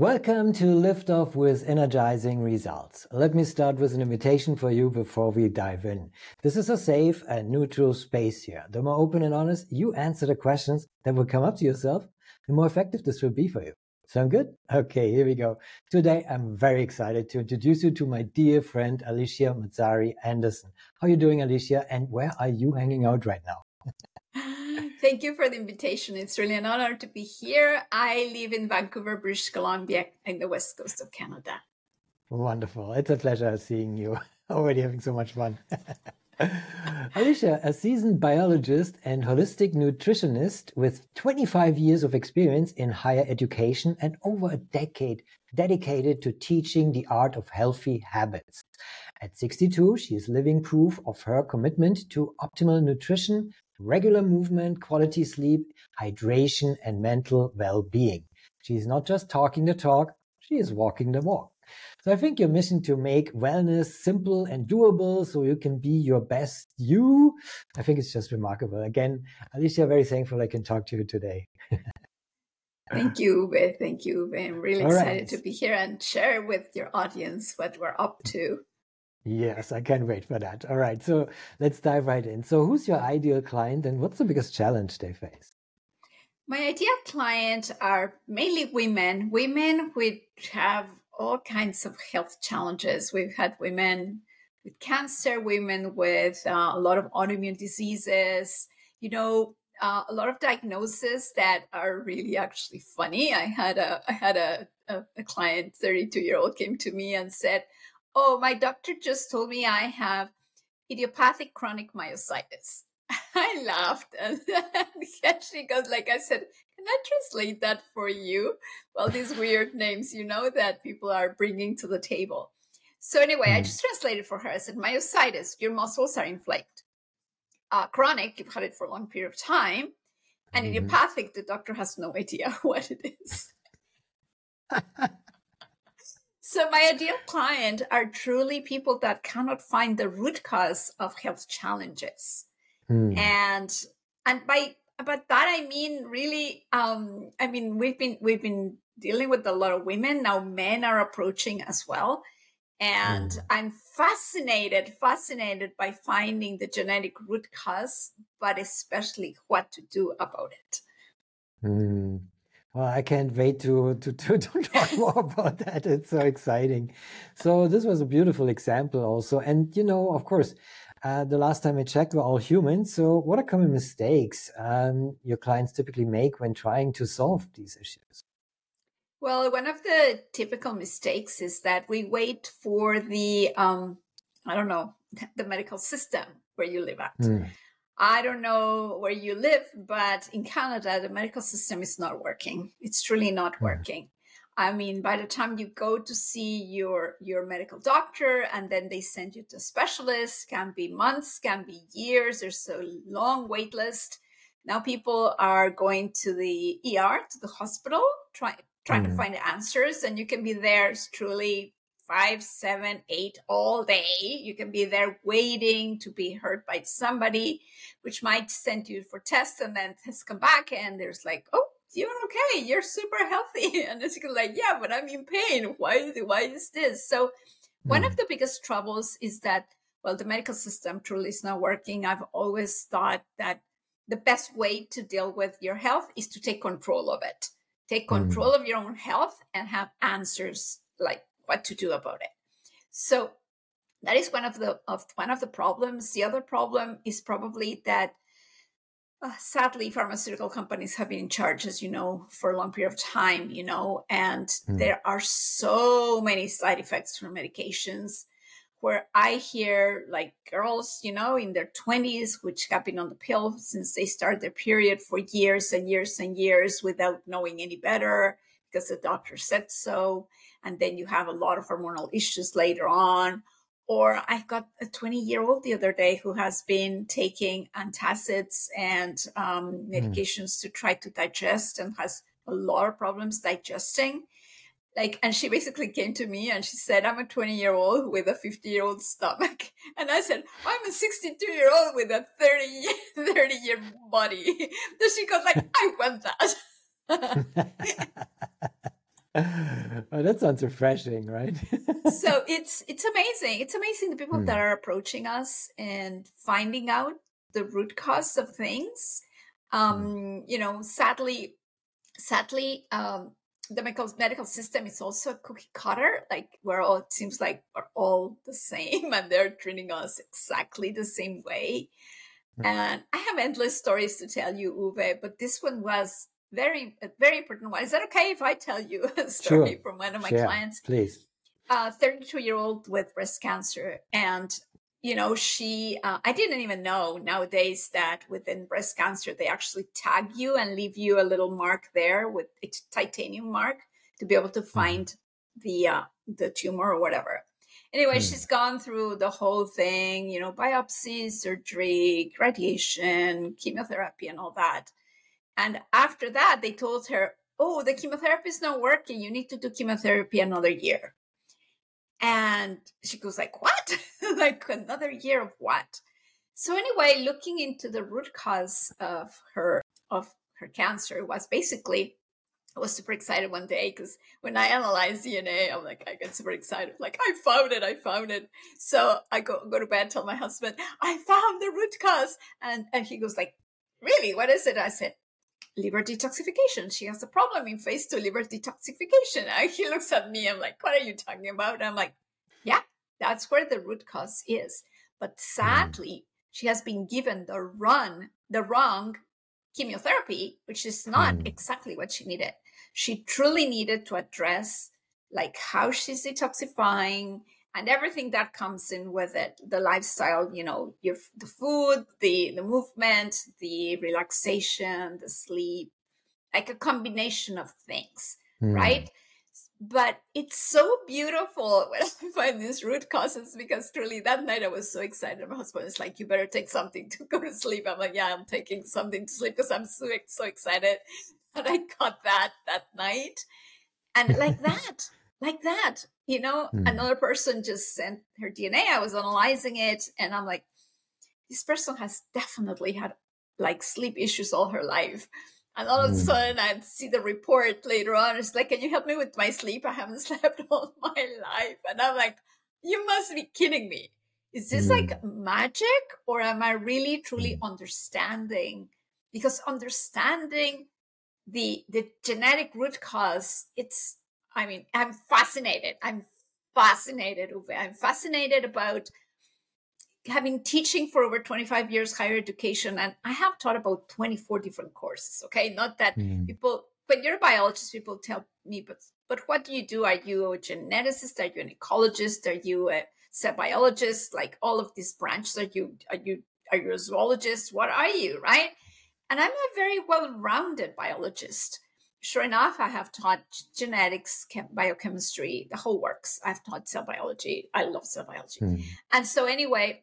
Welcome to Liftoff with Energizing Results. Let me start with an invitation for you before we dive in. This is a safe and neutral space here. The more open and honest you answer the questions that will come up to yourself, the more effective this will be for you. Sound good? Okay, here we go. Today, I'm very excited to introduce you to my dear friend, Alicia Mazzari Anderson. How are you doing, Alicia? And where are you hanging out right now? Thank you for the invitation. It's really an honor to be here. I live in Vancouver, British Columbia, in the west coast of Canada. Wonderful. It's a pleasure seeing you. Already having so much fun. Alicia, a seasoned biologist and holistic nutritionist with 25 years of experience in higher education and over a decade dedicated to teaching the art of healthy habits. At 62, she is living proof of her commitment to optimal nutrition, regular movement, quality sleep, hydration, and mental well being. She is not just talking the talk, she is walking the walk. So I think your mission to make wellness simple and doable so you can be your best you, I think it's just remarkable. Again, Alicia, very thankful I can talk to you today. Thank you, Uwe. Thank you, Uwe. I'm really All excited right. to be here and share with your audience what we're up to. Yes, I can't wait for that. All right, so let's dive right in. So, who's your ideal client and what's the biggest challenge they face? My ideal client are mainly women, women which have all kinds of health challenges. We've had women with cancer, women with uh, a lot of autoimmune diseases, you know, uh, a lot of diagnoses that are really actually funny. I had a I had a, a, a client, 32 year old, came to me and said, oh, my doctor just told me I have idiopathic chronic myositis. I laughed and she goes, like I said, can I translate that for you? Well, these weird names, you know, that people are bringing to the table. So anyway, I hmm. just translated for her. I said, myositis, your muscles are inflamed. Uh, chronic, you've had it for a long period of time. And mm-hmm. idiopathic, the doctor has no idea what it is. So my ideal client are truly people that cannot find the root cause of health challenges. Hmm. And and by but that I mean really um I mean we've been we've been dealing with a lot of women now men are approaching as well and mm. i'm fascinated fascinated by finding the genetic root cause but especially what to do about it mm. Well, I can't wait to, to, to, to talk more about that. It's so exciting. So this was a beautiful example also. And, you know, of course, uh, the last time I checked, we're all humans. So what are common mistakes um, your clients typically make when trying to solve these issues? Well, one of the typical mistakes is that we wait for the, um, I don't know, the medical system where you live at. Mm. I don't know where you live, but in Canada, the medical system is not working. It's truly not hmm. working. I mean, by the time you go to see your your medical doctor and then they send you to a specialist, can be months, can be years. There's a long wait list. Now people are going to the ER, to the hospital, trying trying mm. to hmm. find answers, and you can be there truly five, seven, eight all day. You can be there waiting to be heard by somebody, which might send you for tests and then tests come back and there's like, oh, you're okay. You're super healthy. And it's like, yeah, but I'm in pain. Why, why is this? So one of hmm. the biggest troubles is that, well, the medical system truly is not working. I've always thought that the best way to deal with your health is to take control of it. Take hmm. control mm. of your own health and have answers like what to do about it. So that is one of the of one of the problems. The other problem is probably that uh, sadly pharmaceutical companies have been in charge as you know for a long period of time you know and mm. there are so many side effects from medications where i hear like girls you know in their 20s which have been on the pill since they start their period for years and years and years without knowing any better because the doctor said so and then you have a lot of hormonal issues later on Or I've got a 20 year old the other day who has been taking antacids and um, hmm. medications mm. to try to digest and has a lot of problems digesting. Like, and she basically came to me and she said, I'm a 20 year old with a 50 year old stomach. And I said, I'm a 62 year old with a 30, 30 year body. So she goes like, I want that. oh, that sounds refreshing, right? so it's it's amazing. It's amazing the people mm. that are approaching us and finding out the root cause of things. Hmm. Um, mm. You know, sadly, sadly, um, the medical medical system is also a cookie cutter. Like we're all it seems like we're all the same, and they're treating us exactly the same way. Mm. And I have endless stories to tell you, Uwe, but this one was very very important one. Is that okay if I tell you a story sure. from one of my Share, clients? Please. A 32 year old with breast cancer, and you know she uh, i didn't even know nowadays that within breast cancer they actually tag you and leave you a little mark there with a titanium mark to be able to mm-hmm. find mm. the uh, the tumor or whatever anyway mm. she's gone through the whole thing you know biopsy surgery radiation chemotherapy and all that and after that, they told her, oh, the chemotherapy is not working. You need to do chemotherapy another year. And she goes like, what? like another year of what? So anyway, looking into the root cause of her of her cancer was basically I was super excited one day because when I analyze DNA, I'm like, I get super excited. Like, I found it, I found it. So I go go to bed, tell my husband, I found the root cause. And and he goes like, Really? What is it? I said, liver detoxification. She has a problem in phase two liver detoxification. And he looks at me, I'm like, what are you talking about? And I'm like, yeah, that's where the root cause is. But sadly, she has been given the run, the wrong chemotherapy, which is not mm. exactly what she needed. She truly needed to address like how she's detoxifying, and everything that comes in with it the lifestyle you know your the food the the movement the relaxation the sleep like a combination of things mm. right but it's so beautiful when I find these root causes because truly that night I was so excited. My husband is like, "You better take something to go to sleep." I'm like, "Yeah, I'm taking something to sleep because I'm so so excited." And I got that that night, and like that, like that, you know, mm. another person just sent her DNA. I was analyzing it and I'm like, this person has definitely had like sleep issues all her life. And all of a hmm. sudden, I'd see the report later on. It's like, can you help me with my sleep? I haven't slept all my life. And I'm like, you must be kidding me. Is this mm. like magic or am I really truly understanding? Because understanding the the genetic root cause, it's I mean, I'm fascinated. I'm fascinated, Uwe. I'm fascinated about having teaching for over 25 years higher education and i have taught about 24 different courses okay? Not that mm. people but you're a biologist people tell me but but what do you do? Are you a geneticist? Are you an ecologist? Are you a cell biologist like all of these branches are you are you are you a zoologist? What are you? Right? And i'm a very well-rounded biologist sure enough, I have taught genetics, chem- biochemistry, the whole works. I've taught cell biology. I love cell biology. Mm. And so, anyway,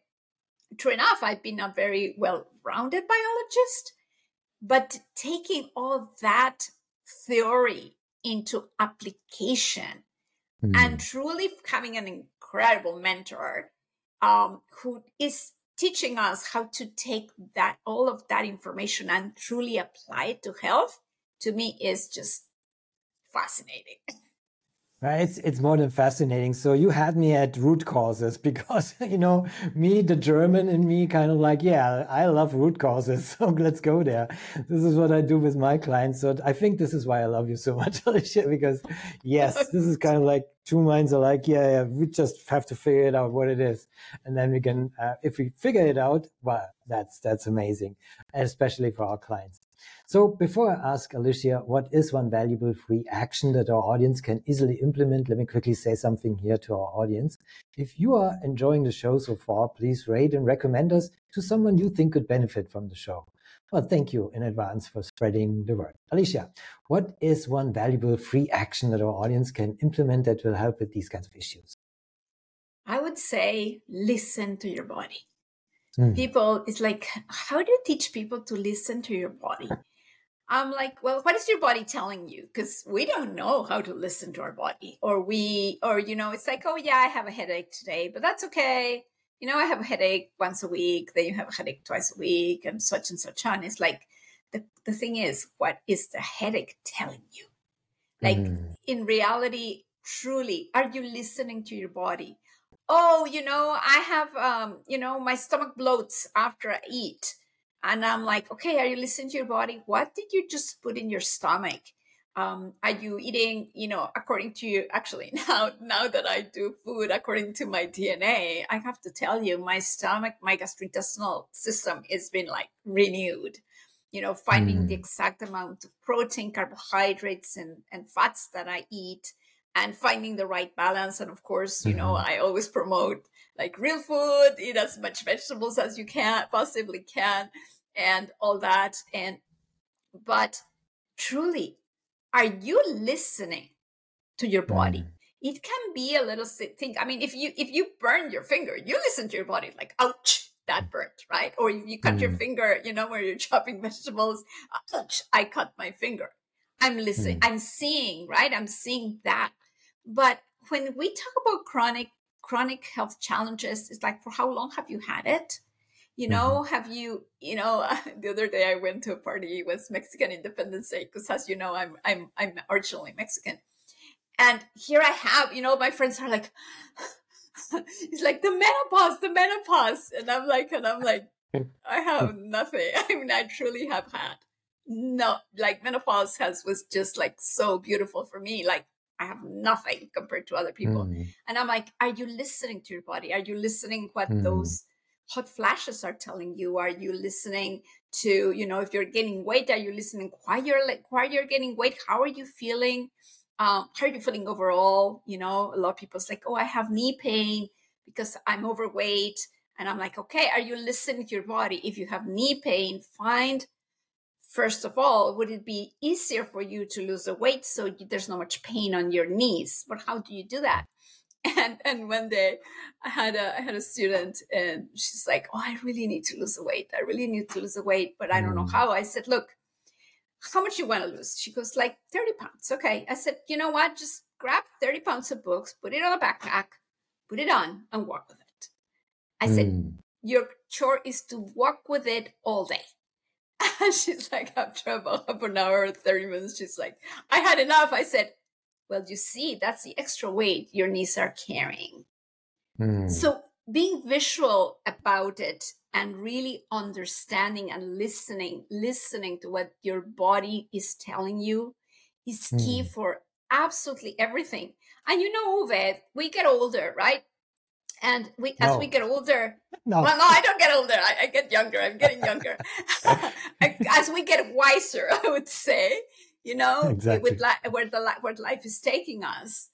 true enough, I've been a very well rounded biologist, but taking all that theory into application mm. and truly having an incredible mentor um, who is teaching us how to take that all of that information and truly apply it to health to me is just fascinating. Right, it's it's more than fascinating. So you had me at root causes because you know me, the German in me, kind of like, yeah, I love root causes. So let's go there. This is what I do with my clients. So I think this is why I love you so much, Alicia. Because yes, this is kind of like two minds are like, yeah, yeah, we just have to figure it out what it is, and then we can, uh, if we figure it out, well, that's that's amazing, especially for our clients. So before I ask Alicia, what is one valuable free action that our audience can easily implement? Let me quickly say something here to our audience. If you are enjoying the show so far, please rate and recommend us to someone you think could benefit from the show. Well, thank you in advance for spreading the word. Alicia, what is one valuable free action that our audience can implement that will help with these kinds of issues? I would say listen to your body. Mm. People, it's like, how do you teach people to listen to your body? I'm like, well, what is your body telling you? Because we don't know how to listen to our body. Or we, or, you know, it's like, oh, yeah, I have a headache today, but that's okay. You know, I have a headache once a week, then you have a headache twice a week, and such and such on. It's like, the, the thing is, what is the headache telling you? Like, mm. in reality, truly, are you listening to your body? Oh, you know, I have, um, you know, my stomach bloats after I eat and I'm like, okay, are you listening to your body? What did you just put in your stomach? Um, are you eating, you know, according to you? Actually, now, now that I do food according to my DNA, I have to tell you, my stomach, my gastrointestinal system has been like renewed. You know, finding mm. the exact amount of protein, carbohydrates, and, and fats that I eat, and finding the right balance. And of course, you mm-hmm. know, I always promote like real food, eat as much vegetables as you can possibly can, and all that. And but truly, are you listening to your body? Mm. It can be a little thing. I mean, if you if you burn your finger, you listen to your body like, ouch, that burnt, right? Or if you cut mm. your finger, you know, where you're chopping vegetables, ouch, I cut my finger. I'm listening, mm. I'm seeing, right? I'm seeing that. But when we talk about chronic chronic health challenges it's like for how long have you had it? You know mm-hmm. have you you know the other day i went to a party it was mexican independence day because as you know i'm i'm i'm originally mexican. And here i have you know my friends are like it's like the menopause the menopause. And i'm like and i'm like i have nothing. I mean i truly have had no like menopause has was just like so beautiful for me. Like I have nothing compared to other people. Mm. And I'm like, are you listening to your body? Are you listening what mm. those hot flashes are telling you? Are you listening to, you know, if you're gaining weight, are you listening why you're like why you're gaining weight? How are you feeling? Um, how are you feeling overall? You know, a lot of people's like, oh, I have knee pain because I'm overweight. And I'm like, okay, are you listening to your body? If you have knee pain, find first of all, would it be easier for you to lose the weight so there's not much pain on your knees? But how do you do that? And and one day, I had a I had a student, and she's like, "Oh, I really need to lose the weight. I really need to lose the weight, but I don't know mm. how." I said, "Look, how much you want to lose?" She goes, "Like thirty pounds." Okay, I said, "You know what? Just grab thirty pounds of books, put it on a backpack, put it on, and walk with it." I said, mm. "Your chore is to walk with it all day." And she's like, after about half an hour, or 30 minutes, she's like, I had enough. I said, Well, you see, that's the extra weight your knees are carrying. Mm. So being visual about it and really understanding and listening, listening to what your body is telling you is key mm. for absolutely everything. And you know, Uwe, we get older, right? And we, no. as we get older, no. well, no, I don't get older. I, I get younger. I'm getting younger. as we get wiser, I would say, you know, exactly. with li- where the where life is taking us,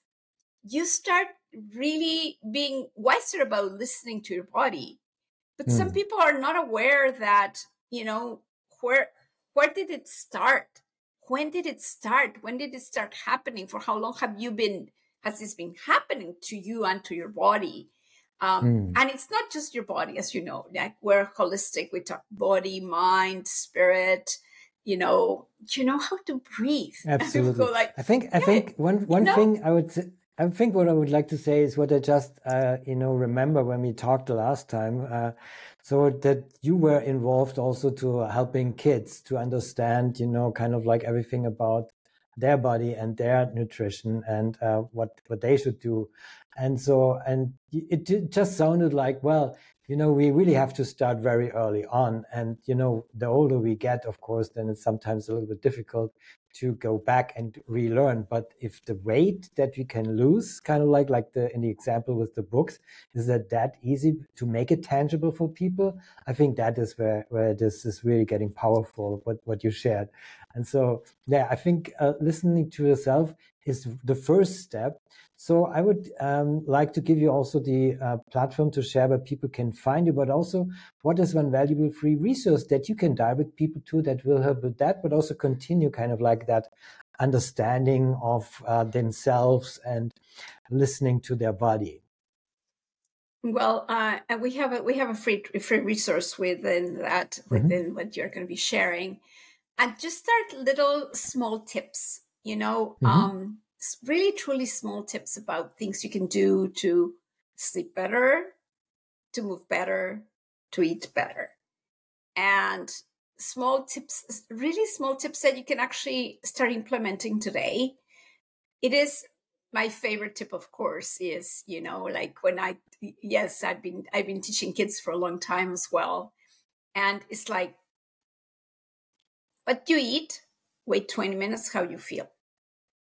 you start really being wiser about listening to your body. But mm. some hmm. people are not aware that you know where where did it start? When did it start? When did it start happening? For how long have you been? Has this been happening to you and to your body? Um, mm. And it's not just your body, as you know, like we're holistic. We talk body, mind, spirit, you know, you know how to breathe. Absolutely. like, I think, I think one, one know? thing I would say, I think what I would like to say is what I just, uh, you know, remember when we talked the last time. Uh, so that you were involved also to helping kids to understand, you know, kind of like everything about their body and their nutrition and uh, what what they should do. And so and it just sounded like well you know we really have to start very early on. And you know the older we get of course then it's sometimes a little bit difficult to go back and relearn. But if the weight that we can lose kind of like like the in the example with the books is that that easy to make it tangible for people? I think that is where where this is really getting powerful what what you shared. And so yeah i think uh, listening to yourself is the first step so I would um, like to give you also the uh, platform to share where people can find you, but also what is one valuable free resource that you can direct people to that will help with that, but also continue kind of like that understanding of uh, themselves and listening to their body. Well, uh, and we have a we have a free free resource within that mm-hmm. within what you're going to be sharing, and just start little small tips. You know, mm-hmm. um, really truly small tips about things you can do to sleep better, to move better, to eat better, and small tips, really small tips that you can actually start implementing today. It is my favorite tip of course is you know like when i yes i've been i've been teaching kids for a long time as well and it's like what you eat wait 20 minutes how you feel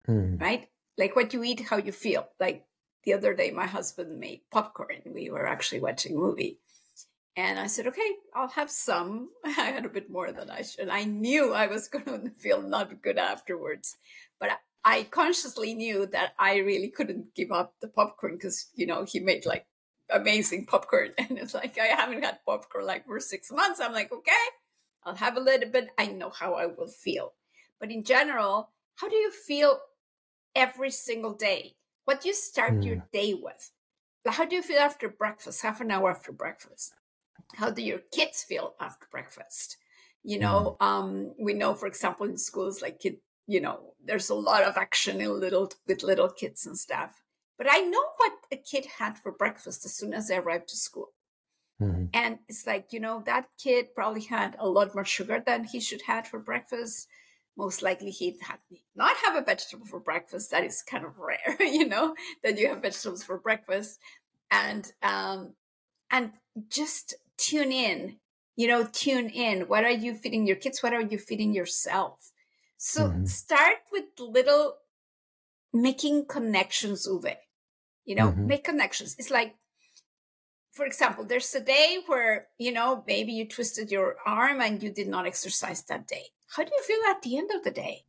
mm. right like what you eat how you feel like the other day my husband made popcorn we were actually watching a movie and i said okay i'll have some i had a bit more than i should i knew i was going to feel not good afterwards but I consciously knew that I really couldn't give up the popcorn because, you know, he made like amazing popcorn. And it's like, I haven't had popcorn like for six months. I'm like, okay, I'll have a little bit. I know how I will feel. But in general, how do you feel every single day? What do you start mm. your day with? How do you feel after breakfast, half an hour after breakfast? How do your kids feel after breakfast? You know, mm. um, we know, for example, in schools, like kid, you know, there's a lot of action in little with little kids and stuff. But I know what a kid had for breakfast as soon as they arrived to school. Mm-hmm. And it's like, you know, that kid probably had a lot more sugar than he should had for breakfast. Most likely he'd had not have a vegetable for breakfast. That is kind of rare, you know, that you have vegetables for breakfast. And um and just tune in, you know, tune in. What are you feeding your kids? What are you feeding yourself? So mm-hmm. start with little making connections, Uwe. You know, mm-hmm. make connections. It's like, for example, there's a day where, you know, maybe you twisted your arm and you did not exercise that day. How do you feel at the end of the day?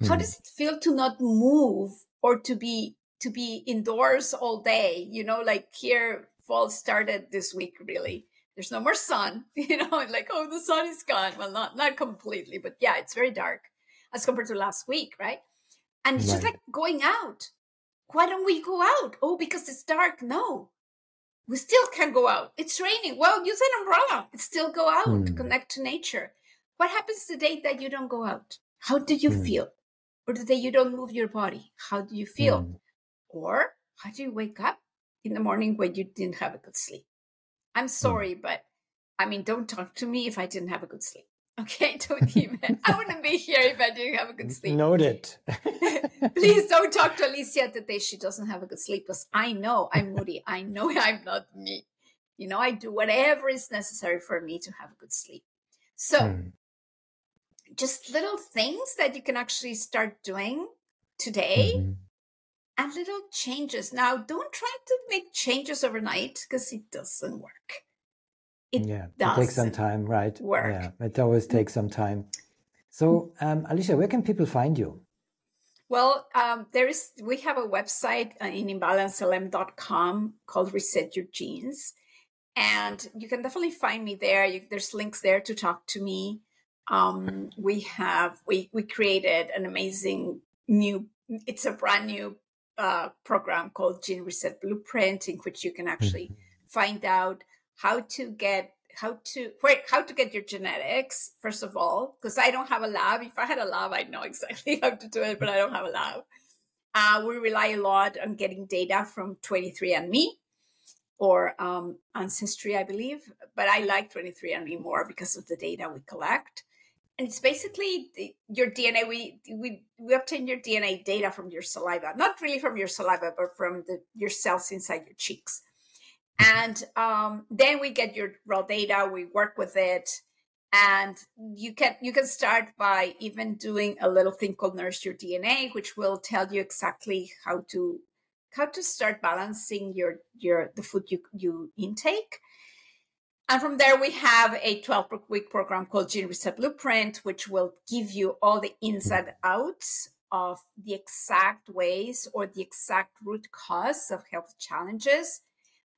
Mm-hmm. How does it feel to not move or to be to be indoors all day? You know, like here fall started this week really there's no more sun you know like oh the sun is gone well not not completely but yeah it's very dark as compared to last week, right? And it's right. just like going out. Why don't we go out? Oh, because it's dark. No, we still can't go out. It's raining. Well, use an umbrella. It's still go out, mm. connect to nature. What happens the day that you don't go out? How do you mm. feel? Or the day you don't move your body? How do you feel? Mm. Or how do you wake up in the morning when you didn't have a good sleep? I'm hmm. sorry, but I mean, don't talk to me if I didn't have a good sleep. Okay, don't even. I wouldn't be here if I didn't have a good sleep. Noted. Please don't talk to Alicia the day she doesn't have a good sleep because I know I'm moody. I know I'm not me. You know, I do whatever is necessary for me to have a good sleep. So, mm. Just little things that you can actually start doing today mm-hmm. and little changes. Now, don't try to make changes overnight because it doesn't work it yeah, it takes some time, right? Work. Yeah, it always takes some time. So, um, Alicia, where can people find you? Well, um, there is. We have a website uh, in imbalancelm.com called Reset Your Genes, and you can definitely find me there. You, there's links there to talk to me. Um, we have we we created an amazing new. It's a brand new uh, program called Gene Reset Blueprint, in which you can actually mm-hmm. find out how to get how to wait how to get your genetics first of all because i don't have a lab if i had a lab i'd know exactly how to do it but i don't have a lab uh, we rely a lot on getting data from 23andme or um, ancestry i believe but i like 23andme more because of the data we collect it's basically the, your dna we, we we obtain your dna data from your saliva not really from your saliva but from the your cells inside your cheeks. And um, then we get your raw data we work with it and you can you can start by even doing a little thing called Nurse Your DNA which will tell you exactly how to how to start balancing your your the food you you intake and from there we have a 12 week program called gene reset blueprint which will give you all the inside outs of the exact ways or the exact root cause of health challenges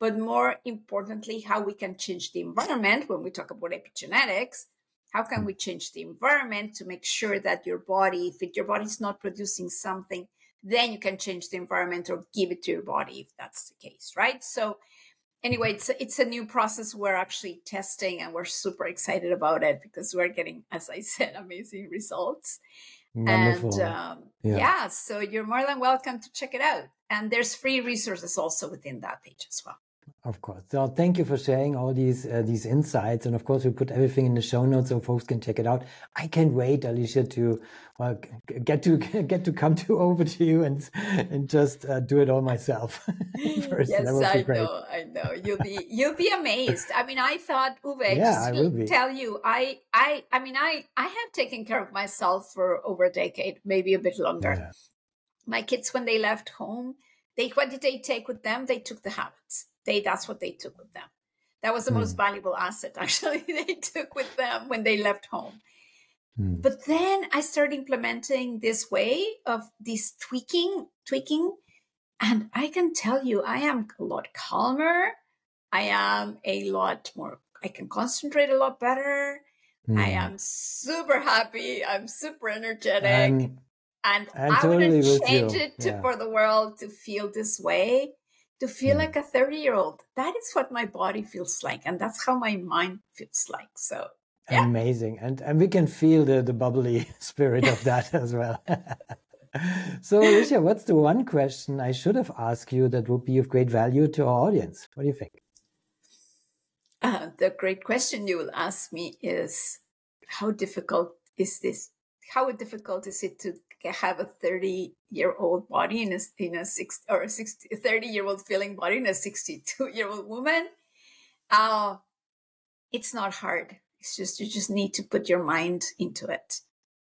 but more importantly, how we can change the environment when we talk about epigenetics. How can we change the environment to make sure that your body, if your body is not producing something, then you can change the environment or give it to your body if that's the case, right? So anyway, it's it's a new process we're actually testing, and we're super excited about it because we're getting, as I said, amazing results. Wonderful. And um, yeah. yeah, so you're more than welcome to check it out. And there's free resources also within that page as well. Of course. So thank you for sharing all these uh, these insights, and of course we put everything in the show notes so folks can check it out. I can't wait, Alicia, to well, get to get to come to over to you and and just uh, do it all myself. First. Yes, I great. know, I know. You'll be you'll be amazed. I mean, I thought Uwe, yeah, just I will be. tell you, I I I mean, I I have taken care of myself for over a decade, maybe a bit longer. Yeah. My kids, when they left home, they what did they take with them? They took the habits they that's what they took with them. That was the mm. most valuable asset actually they took with them when they left home. Mm. But then I started implementing this way of this tweaking, tweaking, and I can tell you I am a lot calmer. I am a lot more I can concentrate a lot better. Mm. I hmm. am super happy. I'm super energetic. Um, and I'm I totally would change it to, yeah. for the world to feel this way to feel mm. like a 30 year old. That is what my body feels like. And that's how my mind feels like. So yeah. amazing. And and we can feel the, the bubbly spirit of that as well. so Alicia, what's the one question I should have asked you that would be of great value to our audience? What do you think? Uh, the great question you will ask me is how difficult is this? How difficult is it to have a 30 year old body in a, in a six or a 60, 30 year old feeling body in a 62 year old woman. Uh, it's not hard. It's just, you just need to put your mind into it.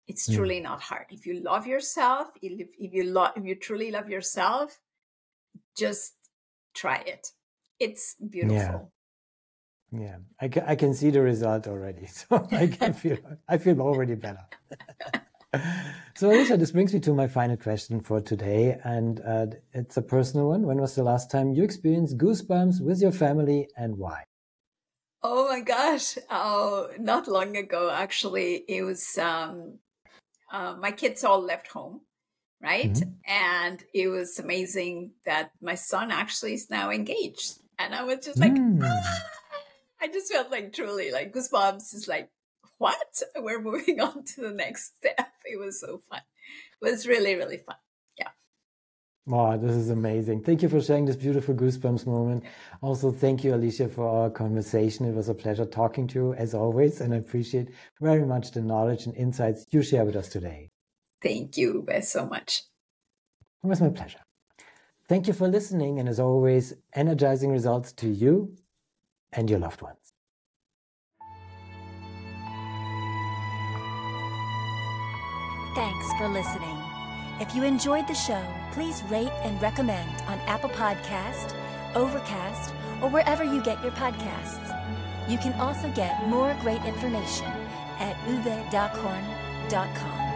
It's mm. truly not hard. If you love yourself, if, if you love, if you truly love yourself, just try it. It's beautiful. Yeah. yeah. I, can, I can see the result already. So I can feel, I feel already better. so, Alicia, this brings me to my final question for today, and uh, it's a personal one. When was the last time you experienced goosebumps with your family, and why? Oh my gosh! Oh, not long ago, actually, it was um, uh, my kids all left home, right? Mm-hmm. And it was amazing that my son actually is now engaged, and I was just like, mm. ah! I just felt like truly like goosebumps is like what? We're moving on to the next step. It was so fun. It was really, really fun. Yeah. Wow, this is amazing. Thank you for sharing this beautiful goosebumps moment. Also, thank you, Alicia, for our conversation. It was a pleasure talking to you as always, and I appreciate very much the knowledge and insights you share with us today. Thank you so much. It was my pleasure. Thank you for listening, and as always, energizing results to you and your loved ones. Thanks for listening. If you enjoyed the show, please rate and recommend on Apple Podcast, Overcast, or wherever you get your podcasts. You can also get more great information at uwedockhorn.com.